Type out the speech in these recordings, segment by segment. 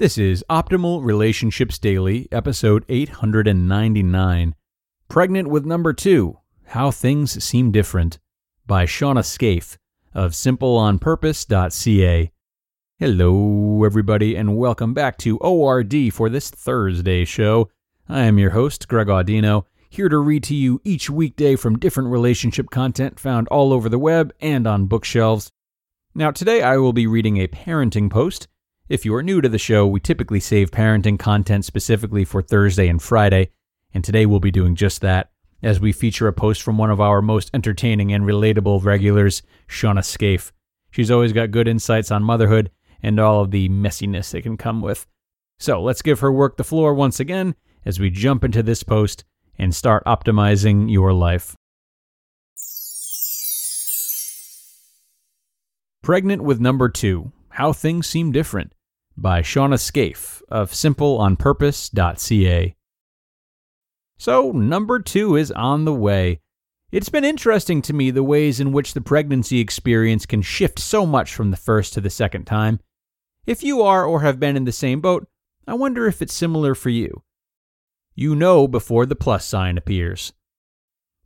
This is Optimal Relationships Daily, episode 899 Pregnant with Number Two How Things Seem Different by Shawna Scafe of simpleonpurpose.ca. Hello, everybody, and welcome back to ORD for this Thursday show. I am your host, Greg Audino, here to read to you each weekday from different relationship content found all over the web and on bookshelves. Now, today I will be reading a parenting post. If you are new to the show, we typically save parenting content specifically for Thursday and Friday, and today we'll be doing just that as we feature a post from one of our most entertaining and relatable regulars, Shawna Scafe. She's always got good insights on motherhood and all of the messiness that can come with. So let's give her work the floor once again as we jump into this post and start optimizing your life. Pregnant with Number Two How Things Seem Different by Shawna Scafe of simpleonpurpose.ca. So, number two is on the way. It's been interesting to me the ways in which the pregnancy experience can shift so much from the first to the second time. If you are or have been in the same boat, I wonder if it's similar for you. You know before the plus sign appears.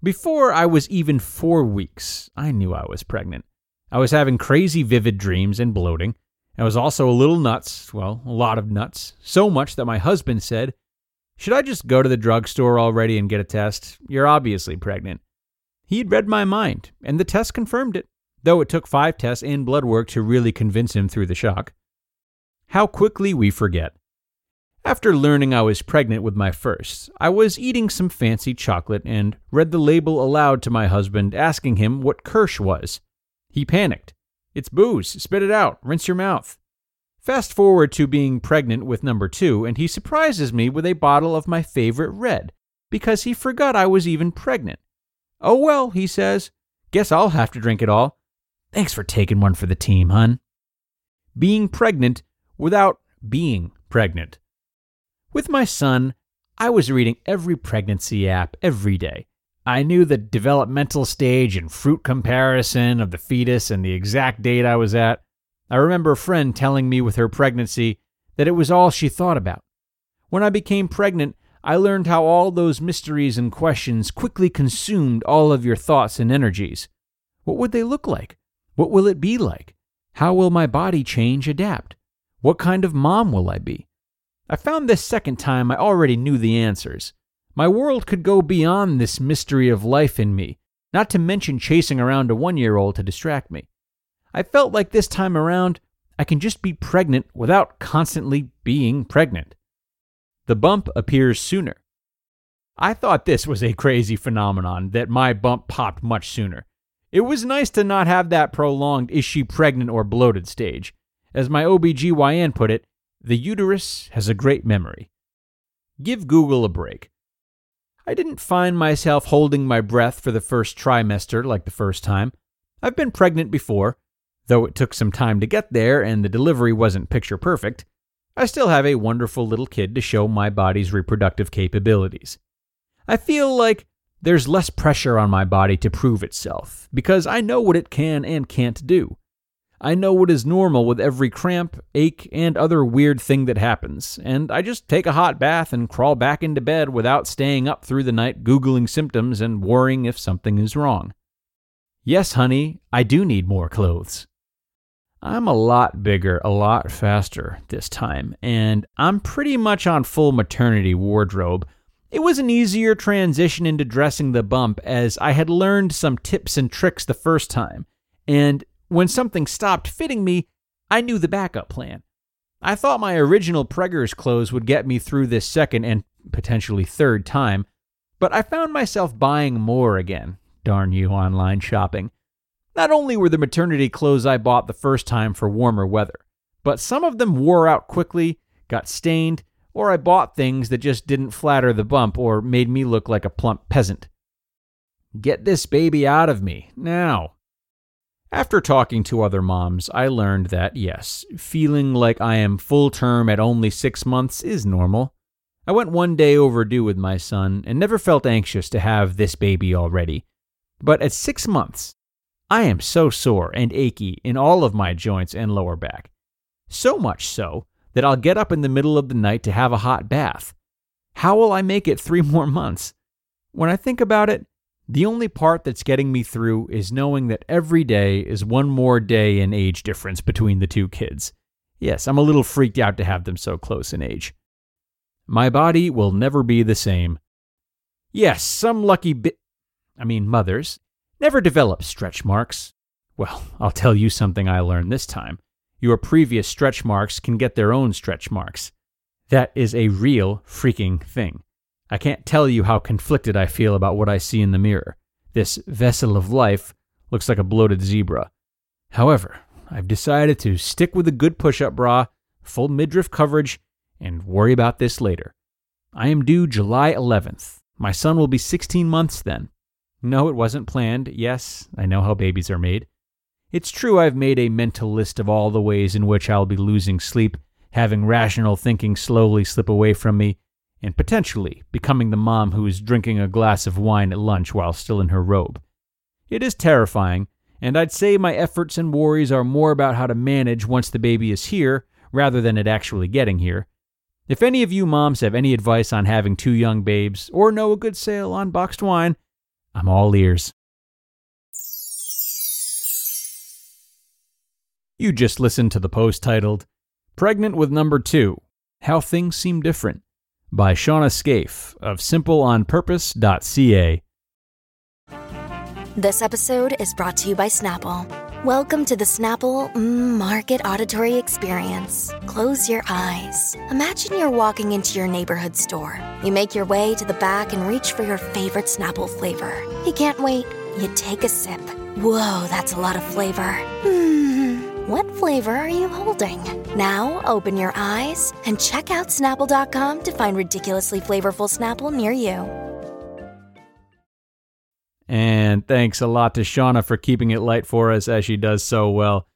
Before I was even four weeks, I knew I was pregnant. I was having crazy vivid dreams and bloating. I was also a little nuts, well, a lot of nuts, so much that my husband said, should I just go to the drugstore already and get a test? You're obviously pregnant. He'd read my mind, and the test confirmed it, though it took five tests and blood work to really convince him through the shock. How quickly we forget. After learning I was pregnant with my first, I was eating some fancy chocolate and read the label aloud to my husband, asking him what Kirsch was. He panicked. It's booze. Spit it out. Rinse your mouth. Fast forward to being pregnant with number two, and he surprises me with a bottle of my favorite red because he forgot I was even pregnant. Oh well, he says. Guess I'll have to drink it all. Thanks for taking one for the team, hun. Being pregnant without being pregnant. With my son, I was reading every pregnancy app every day. I knew the developmental stage and fruit comparison of the fetus and the exact date I was at. I remember a friend telling me with her pregnancy that it was all she thought about. When I became pregnant, I learned how all those mysteries and questions quickly consumed all of your thoughts and energies. What would they look like? What will it be like? How will my body change, adapt? What kind of mom will I be? I found this second time I already knew the answers. My world could go beyond this mystery of life in me, not to mention chasing around a one year old to distract me. I felt like this time around, I can just be pregnant without constantly being pregnant. The bump appears sooner. I thought this was a crazy phenomenon that my bump popped much sooner. It was nice to not have that prolonged is she pregnant or bloated stage. As my OBGYN put it, the uterus has a great memory. Give Google a break. I didn't find myself holding my breath for the first trimester like the first time. I've been pregnant before, Though it took some time to get there and the delivery wasn't picture perfect, I still have a wonderful little kid to show my body's reproductive capabilities. I feel like there's less pressure on my body to prove itself because I know what it can and can't do. I know what is normal with every cramp, ache, and other weird thing that happens, and I just take a hot bath and crawl back into bed without staying up through the night Googling symptoms and worrying if something is wrong. Yes, honey, I do need more clothes. I'm a lot bigger, a lot faster this time, and I'm pretty much on full maternity wardrobe. It was an easier transition into dressing the bump as I had learned some tips and tricks the first time, and when something stopped fitting me, I knew the backup plan. I thought my original Preggers clothes would get me through this second and potentially third time, but I found myself buying more again. Darn you, online shopping. Not only were the maternity clothes I bought the first time for warmer weather, but some of them wore out quickly, got stained, or I bought things that just didn't flatter the bump or made me look like a plump peasant. Get this baby out of me, now. After talking to other moms, I learned that yes, feeling like I am full term at only six months is normal. I went one day overdue with my son and never felt anxious to have this baby already. But at six months, I am so sore and achy in all of my joints and lower back. So much so that I'll get up in the middle of the night to have a hot bath. How will I make it three more months? When I think about it, the only part that's getting me through is knowing that every day is one more day in age difference between the two kids. Yes, I'm a little freaked out to have them so close in age. My body will never be the same. Yes, some lucky bit. I mean, mothers never develop stretch marks. Well, I'll tell you something I learned this time. Your previous stretch marks can get their own stretch marks. That is a real freaking thing. I can't tell you how conflicted I feel about what I see in the mirror. This vessel of life looks like a bloated zebra. However, I've decided to stick with a good push up bra, full midriff coverage, and worry about this later. I am due July 11th. My son will be 16 months then. No, it wasn't planned. Yes, I know how babies are made. It's true I've made a mental list of all the ways in which I'll be losing sleep, having rational thinking slowly slip away from me, and potentially becoming the mom who is drinking a glass of wine at lunch while still in her robe. It is terrifying, and I'd say my efforts and worries are more about how to manage once the baby is here rather than it actually getting here. If any of you moms have any advice on having two young babes or know a good sale on boxed wine, I'm all ears. You just listened to the post titled Pregnant with Number Two How Things Seem Different by Shawna Scafe of simpleonpurpose.ca. This episode is brought to you by Snapple. Welcome to the Snapple Market Auditory Experience. Close your eyes. Imagine you're walking into your neighborhood store. You make your way to the back and reach for your favorite Snapple flavor. You can't wait. You take a sip. Whoa, that's a lot of flavor. Hmm, flavor are you holding? Now open your eyes and check out Snapple.com to find ridiculously flavorful Snapple near you. And thanks a lot to Shawna for keeping it light for us as she does so well.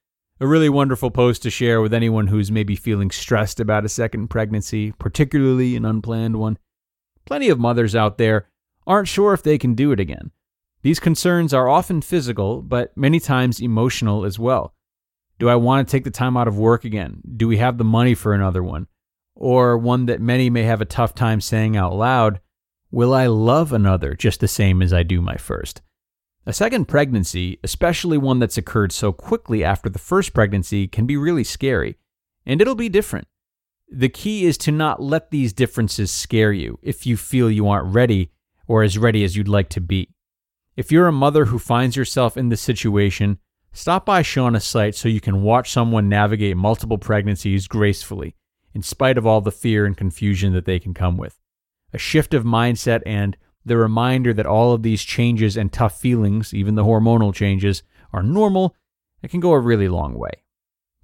A really wonderful post to share with anyone who's maybe feeling stressed about a second pregnancy, particularly an unplanned one. Plenty of mothers out there aren't sure if they can do it again. These concerns are often physical, but many times emotional as well. Do I want to take the time out of work again? Do we have the money for another one? Or one that many may have a tough time saying out loud Will I love another just the same as I do my first? A second pregnancy, especially one that's occurred so quickly after the first pregnancy, can be really scary, and it'll be different. The key is to not let these differences scare you if you feel you aren't ready or as ready as you'd like to be. If you're a mother who finds yourself in this situation, stop by Shawna's site so you can watch someone navigate multiple pregnancies gracefully, in spite of all the fear and confusion that they can come with a shift of mindset, and the reminder that all of these changes and tough feelings, even the hormonal changes, are normal, it can go a really long way.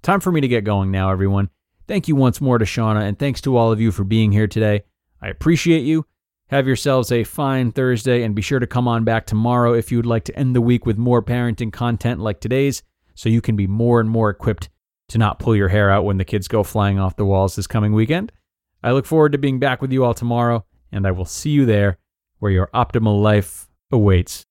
Time for me to get going now, everyone. Thank you once more to Shawna, and thanks to all of you for being here today. I appreciate you. Have yourselves a fine Thursday, and be sure to come on back tomorrow if you would like to end the week with more parenting content like today's, so you can be more and more equipped to not pull your hair out when the kids go flying off the walls this coming weekend. I look forward to being back with you all tomorrow and I will see you there where your optimal life awaits.